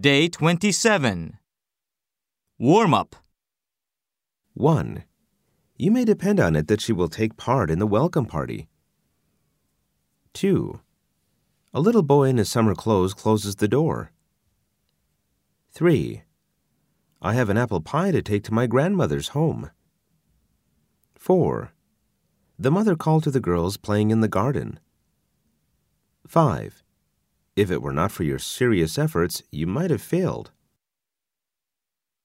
Day 27. Warm up. 1. You may depend on it that she will take part in the welcome party. 2. A little boy in his summer clothes closes the door. 3. I have an apple pie to take to my grandmother's home. 4. The mother called to the girls playing in the garden. 5. If it were not for your serious efforts, you might have failed.